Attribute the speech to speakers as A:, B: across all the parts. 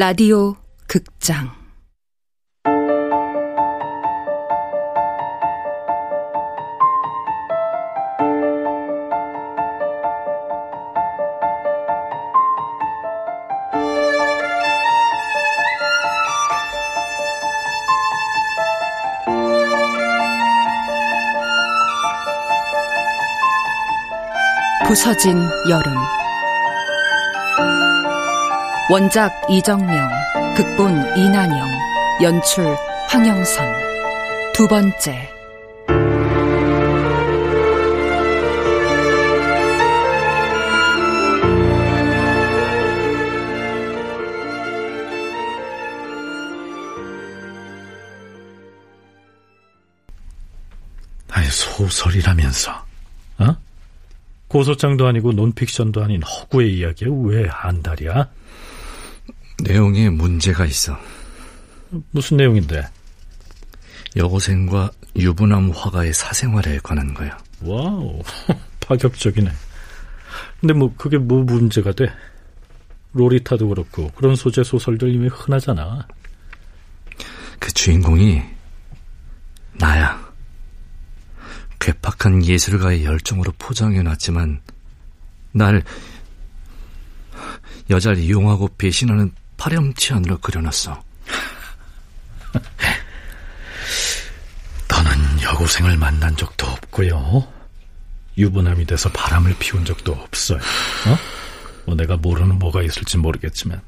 A: 라디오 극장. 부서진 여름 원작 이정명 극본 이난영 연출 황영선 두 번째
B: 아니 소설이라면서 어? 고소장도 아니고 논픽션도 아닌 허구의 이야기에 왜 안달이야?
C: 내용에 문제가 있어.
B: 무슨 내용인데?
C: 여고생과 유부남 화가의 사생활에 관한 거야.
B: 와우, 파격적이네. 근데 뭐 그게 뭐 문제가 돼? 로리타도 그렇고 그런 소재 소설들 이미 흔하잖아.
C: 그 주인공이 나야. 괴팍한 예술가의 열정으로 포장해놨지만 날 여자를 이용하고 배신하는 파렴치한으로 그려놨어.
B: 너는 여고생을 만난 적도 없고요. 유부남이 돼서 바람을 피운 적도 없어요. 어? 뭐 내가 모르는 뭐가 있을지 모르겠지만.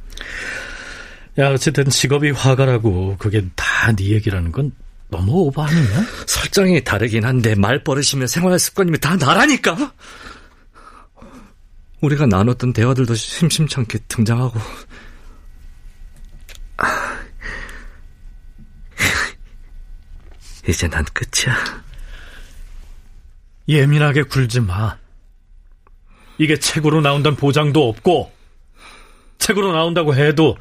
B: 야, 어쨌든 직업이 화가라고 그게 다 네 얘기라는 건 너무 오버 아니냐?
C: 설정이 다르긴 한데 말버릇이며 생활 습관이며 다 나라니까. 우리가 나눴던 대화들도 심심찮게 등장하고 이제 난 끝이야.
B: 예민하게 굴지 마. 이게 책으로 나온다는 보장도 없고, 책으로 나온다고 해도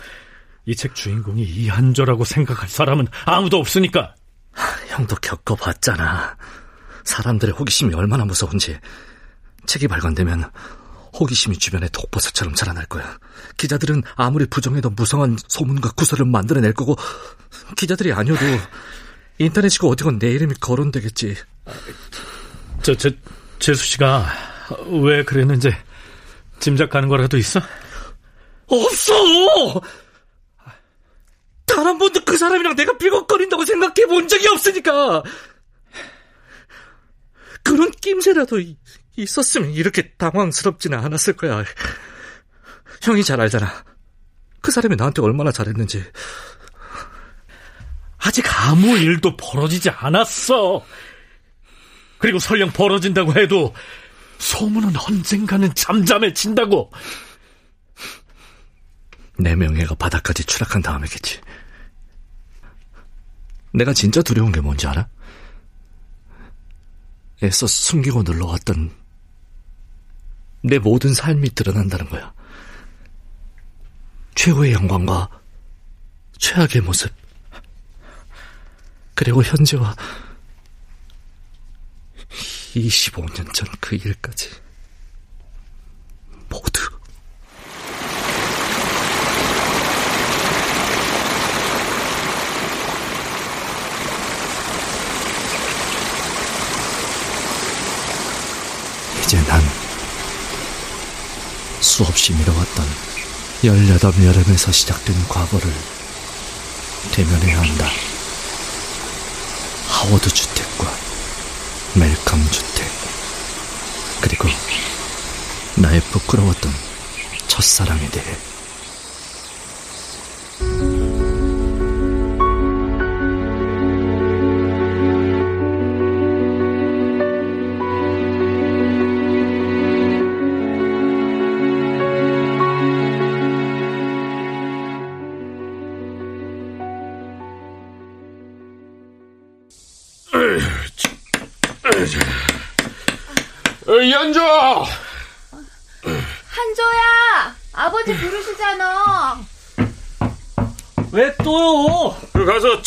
B: 이 책 주인공이 이한조라고 생각할 사람은 아무도 없으니까.
C: 형도 겪어봤잖아. 사람들의 호기심이 얼마나 무서운지. 책이 발간되면 호기심이 주변에 독버섯처럼 자라날 거야. 기자들은 아무리 부정해도 무성한 소문과 구설을 만들어낼 거고, 기자들이 아니어도 인터넷이고 어디건 내 이름이 거론되겠지.
B: 저, 저, 재수 씨가 왜 그랬는지 짐작 가는 거라도 있어?
C: 없어! 단 한 번도 그 사람이랑 내가 삐걱거린다고 생각해 본 적이 없으니까! 그런 낌새라도 있었으면 이렇게 당황스럽지는 않았을 거야. 형이 잘 알잖아. 그 사람이 나한테 얼마나 잘했는지.
B: 아직 아무 일도 벌어지지 않았어. 그리고 설령 벌어진다고 해도 소문은 언젠가는 잠잠해진다고.
C: 내 명예가 바닥까지 추락한 다음이겠지. 내가 진짜 두려운 게 뭔지 알아? 애써 숨기고 눌러왔던 내 모든 삶이 드러난다는 거야. 최고의 영광과 최악의 모습. 그리고 현재와 25년 전 그 일까지 모두 이제 난 수없이 미뤄왔던 18여름에서 시작된 과거를 대면해야 한다. 하워드 주택과 멜캄 주택 그리고 나의 부끄러웠던 첫사랑에 대해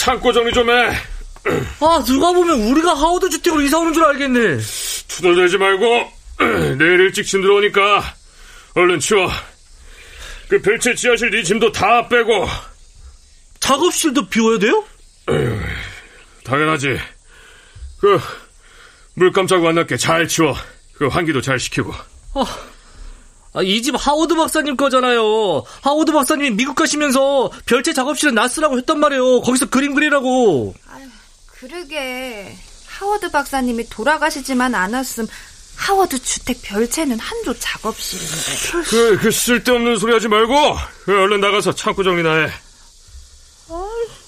D: 창고 정리 좀 해.
C: 아 누가 보면 우리가 하워드 주택으로 이사 오는 줄 알겠네.
D: 투덜대지 말고 내일 일찍 짐 들어오니까 얼른 치워. 그 별채 지하실 네 짐도 다 빼고.
C: 작업실도 비워야 돼요?
D: 당연하지. 그, 물 깜짝 안 났게 잘 치워. 그 환기도 잘 시키고.
C: 아, 이 집 하워드 박사님 거잖아요. 하워드 박사님이 미국 가시면서 별채 작업실은 낯쓰라고 했단 말이에요. 거기서 그림 그리라고.
E: 그러게 하워드 박사님이 돌아가시지만 않았음 하워드 주택 별채는 한조 작업실인데.
D: 그, 그 쓸데없는 소리 하지 말고, 그 얼른 나가서 창고 정리나 해.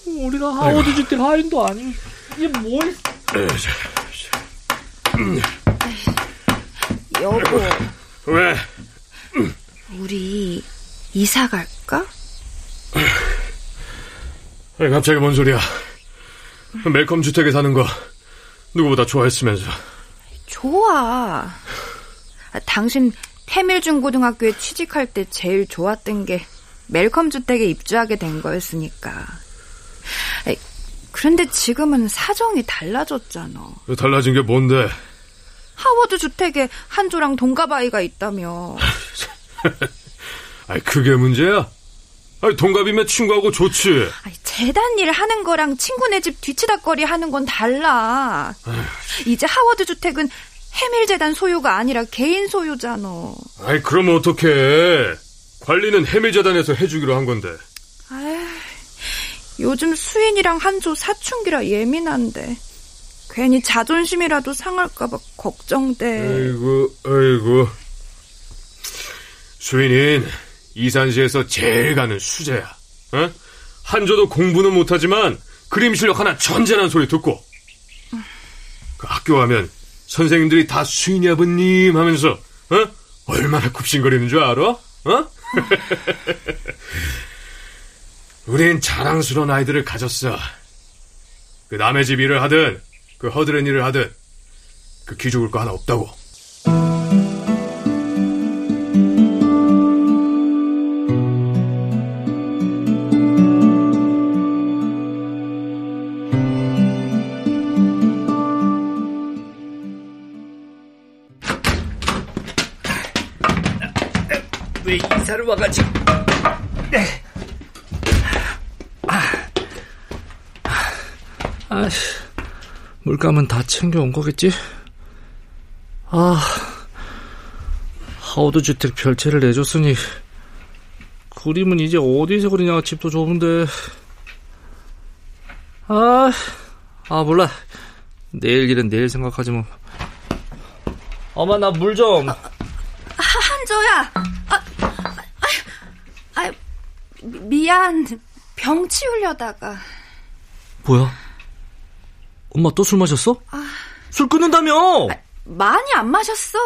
C: 우리가 하워드 주택 하인도 아니. 이게 뭘?
E: 여보,
D: 왜?
E: 우리 이사 갈까?
D: 갑자기 뭔 소리야? 멜컴 주택에 사는 거 누구보다 좋아했으면서.
E: 좋아. 아, 당신 태밀중고등학교에 취직할 때 제일 좋았던 게 멜컴 주택에 입주하게 된 거였으니까. 아이, 그런데 지금은 사정이 달라졌잖아.
D: 달라진 게 뭔데?
E: 하워드 주택에 한조랑 동갑 아이가 있다며.
D: 아니, 그게 문제야? 아니, 동갑이면 친구하고 좋지.
E: 아이, 재단 일 하는 거랑 친구네 집 뒤치다거리 하는 건 달라. 이제 하워드 주택은 해밀재단 소유가 아니라 개인 소유잖아.
D: 아이, 그러면 어떡해. 관리는 해밀재단에서 해주기로 한 건데.
E: 아휴, 요즘 수인이랑 한조 사춘기라 예민한데 괜히 자존심이라도 상할까봐 걱정돼.
D: 아이고, 아이고. 수인인 이산시에서 제일 가는 수재야. 어? 한조도 공부는 못하지만 그림 실력 하나 전제란 소리 듣고. 그 학교 가면 선생님들이 다 수인이 아버님 하면서 어? 얼마나 굽신거리는 줄 알아? 어? 우린 자랑스러운 아이들을 가졌어. 그 남의 집 일을 하든 그 허드렛 일을 하든 그 기죽을 거 하나 없다고.
C: 이사를 와가지고. 아, 물감은 다 챙겨온 거겠지? 아, 하우드 주택 별채를 내줬으니, 그림은 이제 어디서 그리냐, 집도 좁은데. 아, 아, 몰라. 내일 일은 내일 생각하지 뭐. 엄마, 나 물 좀.
E: 한조야. 아, 아, 아, 미- 미안. 병 치우려다가.
C: 뭐야? 엄마 또 술 마셨어? 술 끊는다며!
E: 많이 안 마셨어.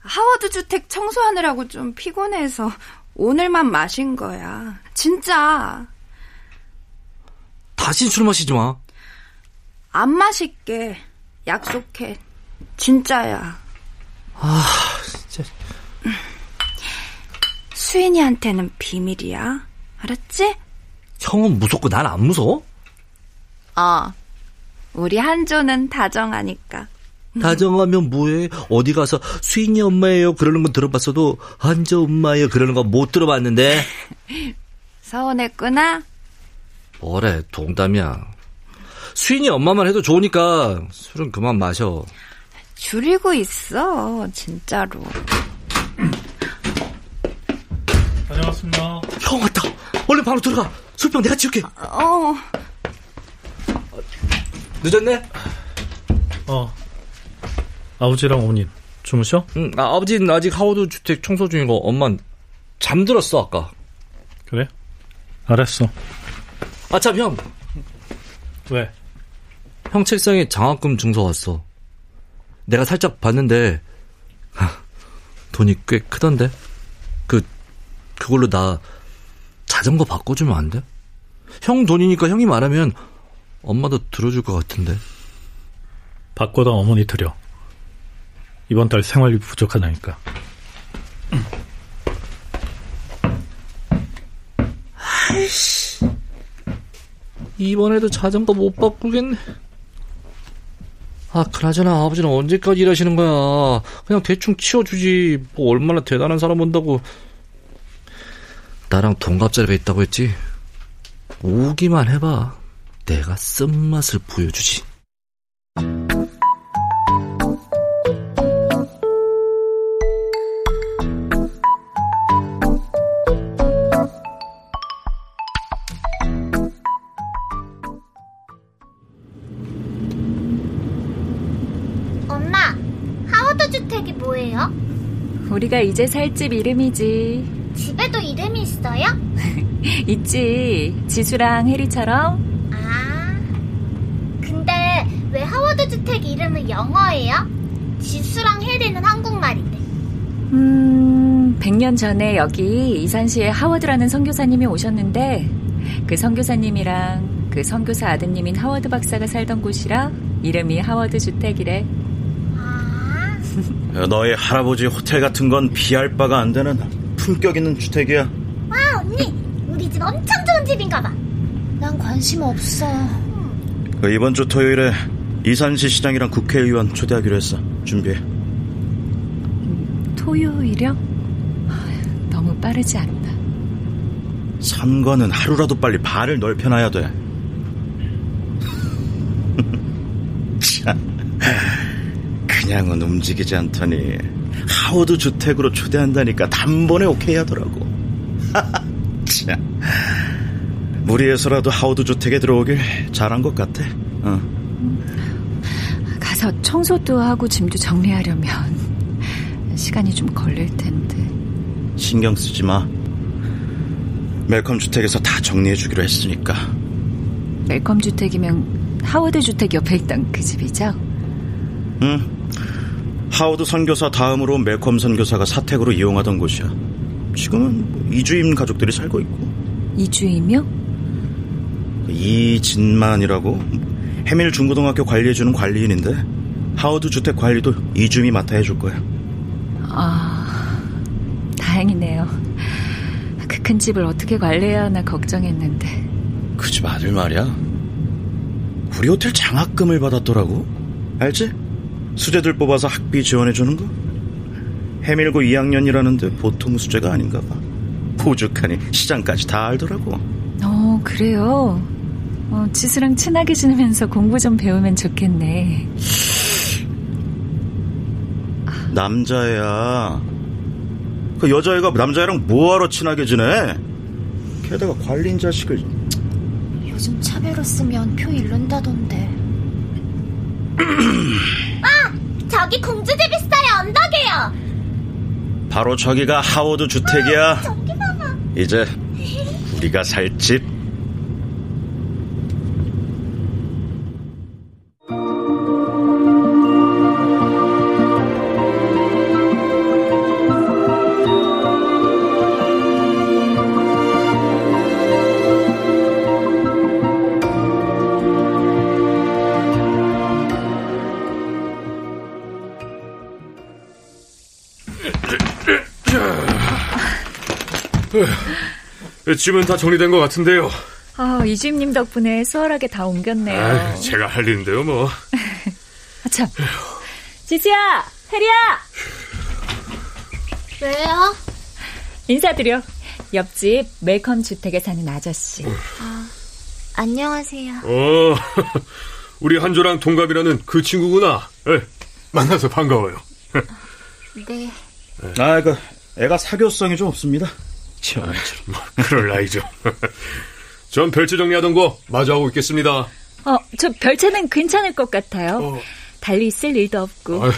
E: 하워드 주택 청소하느라고 좀 피곤해서 오늘만 마신 거야. 진짜
C: 다신 술 마시지 마.
E: 안 마실게. 약속해. 진짜야.
C: 아, 진짜.
E: 수인이한테는 비밀이야. 알았지?
C: 형은 무섭고 난 안 무서워?
E: 어. 우리 한조는 다정하니까.
C: 다정하면 뭐해? 어디 가서 수인이 엄마예요 그러는 건 들어봤어도 한저 엄마예요 그러는 건 못 들어봤는데.
E: 서운했구나.
C: 뭐래, 동담이야. 수인이 엄마만 해도 좋으니까 술은 그만 마셔.
E: 줄이고 있어. 진짜로.
B: 다녀왔습니다.
C: 형 왔다. 얼른 방으로 들어가. 술병 내가 치울게.
E: 어.
C: 늦었네?
B: 어. 아버지랑 어머니 주무셔?
C: 응, 아, 아버지는 아직 하워드 주택 청소 중이고 엄만 잠들었어 아까.
B: 그래? 알았어.
C: 아참 형,
B: 왜?
C: 형 책상에 장학금 증서 왔어. 내가 살짝 봤는데 하, 돈이 꽤 크던데. 그 그걸로 나 자전거 바꿔주면 안 돼? 형 돈이니까 형이 말하면 엄마도 들어줄 것 같은데.
B: 바꿔다 어머니 드려. 이번 달 생활비 부족하다니까.
C: 이번에도 자전거 못 바꾸겠네. 아, 그나저나 아버지는 언제까지 일하시는 거야? 그냥 대충 치워주지. 뭐 얼마나 대단한 사람 온다고. 나랑 동갑자리가 있다고 했지? 오기만 해봐. 내가 쓴맛을 보여주지.
F: 엄마, 하워드 주택이 뭐예요?
G: 우리가 이제 살 집 이름이지.
F: 집에도 이름이 있어요?
G: 있지. 지수랑 혜리처럼.
F: 아, 근데 왜 하워드 주택 이름은 영어예요? 지수랑 혜리는 한국말인데.
G: 음, 100년 전에 여기 이산시에 하워드라는 선교사님이 오셨는데 그 선교사님이랑 그 선교사 아드님인 하워드 박사가 살던 곳이라 이름이 하워드 주택이래.
F: 아,
H: 너희 할아버지 호텔 같은 건 비할 바가 안 되는 품격 있는 주택이야.
F: 와 언니, 우리 집 엄청 좋은 집인가 봐.
E: 난 관심 없어.
H: 그 이번 주 토요일에 이산시 시장이랑 국회의원 초대하기로 했어. 준비해.
G: 토요일이요? 아휴, 너무 빠르지 않나.
H: 선거는 하루라도 빨리 발을 넓혀놔야 돼. 참, 그냥은 움직이지 않더니 하워드 주택으로 초대한다니까 단번에 오케이 하더라고. 참, 무리해서라도 하워드 주택에 들어오길 잘한 것 같아. 어.
G: 가서 청소도 하고 짐도 정리하려면 시간이 좀 걸릴 텐데.
H: 신경 쓰지 마. 멜컴 주택에서 다 정리해 주기로 했으니까.
G: 멜컴 주택이면 하워드 주택 옆에 있던 그 집이죠?
H: 응. 하워드 선교사 다음으로 멜컴 선교사가 사택으로 이용하던 곳이야. 지금은 이주임 가족들이 살고 있고.
G: 이주임이요?
H: 이진만이라고 해밀 중고등학교 관리해주는 관리인인데 하워드 주택 관리도 이주임이 맡아 해줄 거야.
G: 아, 다행이네요. 그 큰 집을 어떻게 관리해야 하나 걱정했는데.
H: 그 집 아들 말이야. 우리 호텔 장학금을 받았더라고. 알지? 수재들 뽑아서 학비 지원해주는 거. 해밀고 2학년이라는데 보통 수재가 아닌가 봐. 포죽하니 시장까지 다 알더라고.
G: 어, 그래요? 어, 지수랑 친하게 지내면서 공부 좀 배우면 좋겠네.
H: 남자애야. 그 여자애가 남자애랑 뭐하러 친하게 지내? 게다가 관리인 자식을.
E: 요즘 차별로 쓰면 표 잃는다던데.
F: 저기 공주집 있어요, 언덕에요.
H: 바로 저기가 하워드 주택이야.
F: 봐봐.
H: 이제 우리가 살 집.
D: 집은 다 정리된 것 같은데요.
G: 아, 이주임님 덕분에 수월하게 다 옮겼네요.
D: 아, 제가 할 일인데요, 뭐.
G: 아, 참. 지수야! 혜리야!
F: 왜요?
G: 인사드려. 옆집 멜컴 주택에 사는 아저씨.
F: 안녕하세요.
D: 어, 우리 한조랑 동갑이라는 그 친구구나. 예, 만나서 반가워요.
F: 네.
H: 아, 그 애가 사교성이 좀 없습니다.
D: 뭐, 그럴 나이죠. 전 별채 정리하던 거 마저 하고 있겠습니다.
G: 어, 저 별채는 괜찮을 것 같아요.
D: 어.
G: 달리 있을 일도 없고.
D: 아유,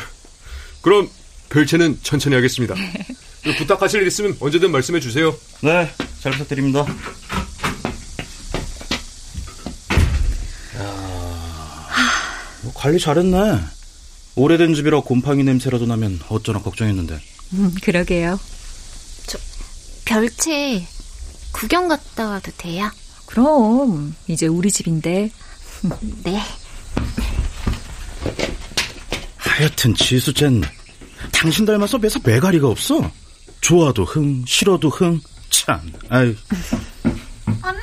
D: 그럼 별채는 천천히 하겠습니다. 부탁하실 일 있으면 언제든 말씀해 주세요.
H: 네, 잘 부탁드립니다. 뭐 관리 잘했네. 오래된 집이라 곰팡이 냄새라도 나면 어쩌나 걱정했는데.
G: 음, 그러게요.
F: 별채 구경 갔다 와도 돼요?
G: 그럼 이제 우리 집인데
F: 네.
H: 하여튼 지수젠 당신 닮아서 매사 매가리가 없어. 좋아도 흥, 싫어도 흥. 참, 아유.
F: 엄마!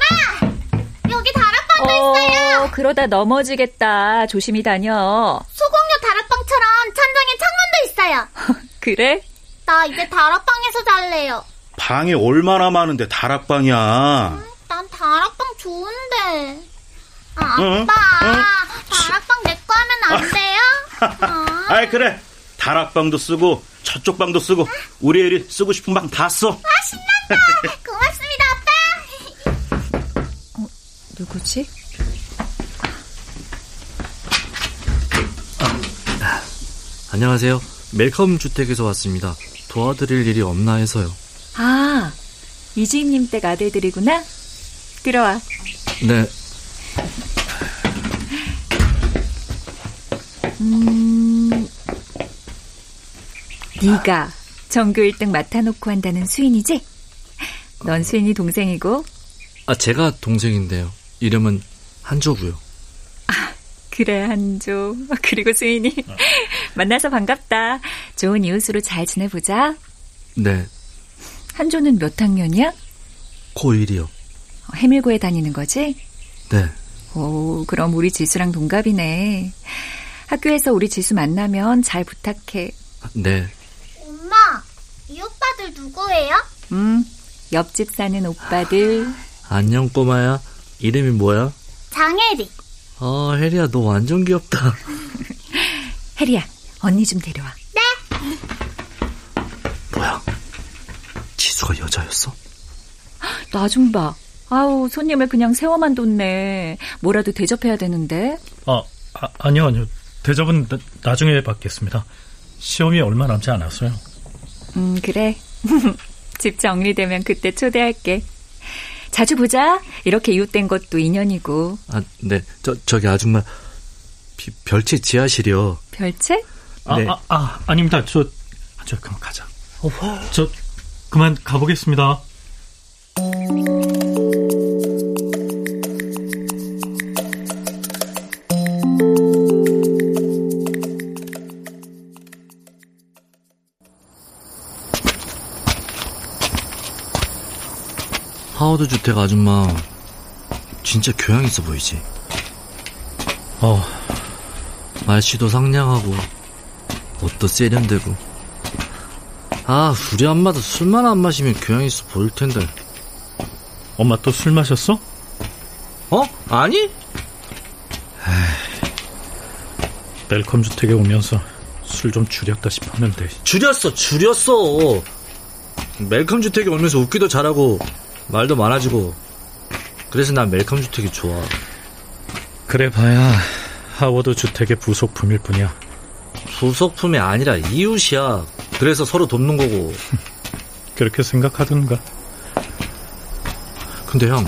F: 여기 다락방도 있어요!
G: 어, 그러다 넘어지겠다. 조심히 다녀.
F: 소공료 다락방처럼 천장에 창문도 있어요.
G: 그래?
F: 나 이제 다락방에서 잘래요.
H: 방이 얼마나 많은데 다락방이야.
F: 난 다락방 좋은데. 아,
H: 응?
F: 아빠,
H: 응?
F: 다락방 내 거 하면 안 돼요? 아,
H: 아이 그래 다락방도 쓰고 저쪽 방도 쓰고 우리 애리 쓰고 싶은 방 다 써.
F: 아, 신난다. 고맙습니다, 아빠.
G: 누구지?
C: 안녕하세요. 멜컴 주택에서 왔습니다. 도와드릴 일이 없나 해서요.
G: 아, 이주임님 댁 아들들이구나? 들어와.
C: 네,
G: 음, 네가 전교 1등 맡아놓고 한다는 수인이지? 넌 수인이 동생이고
C: 아 제가 동생인데요. 이름은 한조고요.
G: 그래 한조 그리고 수인이 만나서 반갑다 좋은 이웃으로 잘 지내보자
C: 네,
G: 한조는 몇 학년이야?
C: 고1이요.
G: 해밀고에 다니는 거지?
C: 네,
G: 오 그럼 우리 지수랑 동갑이네 학교에서 우리 지수 만나면 잘 부탁해
C: 네.
F: 엄마, 이 오빠들 누구예요?
G: 음 옆집 사는 오빠들
C: 안녕 꼬마야. 이름이 뭐야?
F: 장혜리.
C: 아 혜리야 너 완전 귀엽다.
G: 혜리야 언니 좀 데려와
C: 뭐야? 지수가 여자였어?
G: 나 좀 봐. 아우, 손님을 그냥 세워만 뒀네. 뭐라도 대접해야 되는데.
B: 아, 아 아니요 아니요 대접은 나, 나중에 받겠습니다. 시험이 얼마 남지 않았어요.
G: 음, 그래. 집 정리되면 그때 초대할게. 자주 보자. 이렇게 이웃된 것도 인연이고.
C: 아, 네. 저 저기 아줌마 비- 별채 지하실이요.
G: 별채?
B: 아,
C: 네.
B: 아, 아 아닙니다. 저, 저 그만 가자. 저 그만 가보겠습니다.
C: 하워드 주택 아줌마 진짜 교양 있어 보이지.
B: 어,
C: 말씨도 상냥하고 옷도 세련되고. 아, 우리 엄마도 술만 안 마시면 교양 있어 보일 텐데.
B: 엄마 또 술 마셨어?
C: 어? 아니?
B: 멜컴 주택에 오면서 술 좀 줄였다 싶었는데
C: 줄였어, 줄였어. 멜컴 주택에 오면서 웃기도 잘하고 말도 많아지고. 그래서 난 멜컴 주택이 좋아.
B: 그래 봐야 하워드 주택의 부속품일 뿐이야.
C: 부속품이 아니라 이웃이야. 그래서 서로 돕는 거고.
B: 그렇게 생각하던가.
C: 근데 형,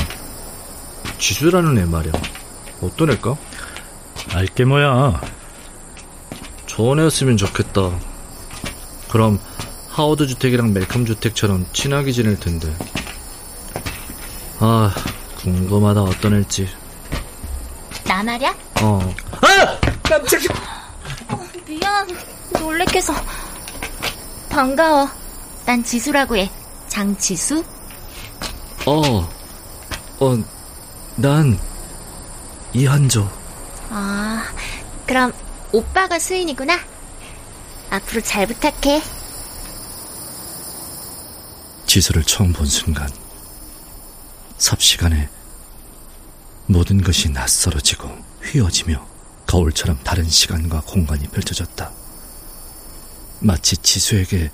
C: 지수라는 애 말이야. 어떤 애일까?
B: 알게 뭐야.
C: 좋은 애였으면 좋겠다. 그럼 하워드 주택이랑 멜컴 주택처럼 친하게 지낼 텐데. 아, 궁금하다 어떤 애일지.
F: 나 말이야?
C: 어.
F: 미안, 놀래켜서. 반가워. 난 지수라고 해. 장지수?
C: 어. 어, 난 이한조.
F: 아, 그럼 오빠가 수인이구나. 앞으로 잘 부탁해.
C: 지수를 처음 본 순간 삽시간에 모든 것이 낯설어지고 휘어지며 거울처럼 다른 시간과 공간이 펼쳐졌다. 마치 지수에게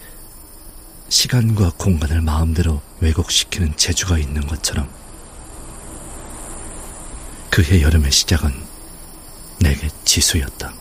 C: 시간과 공간을 마음대로 왜곡시키는 재주가 있는 것처럼 그해 여름의 시작은 내게 지수였다.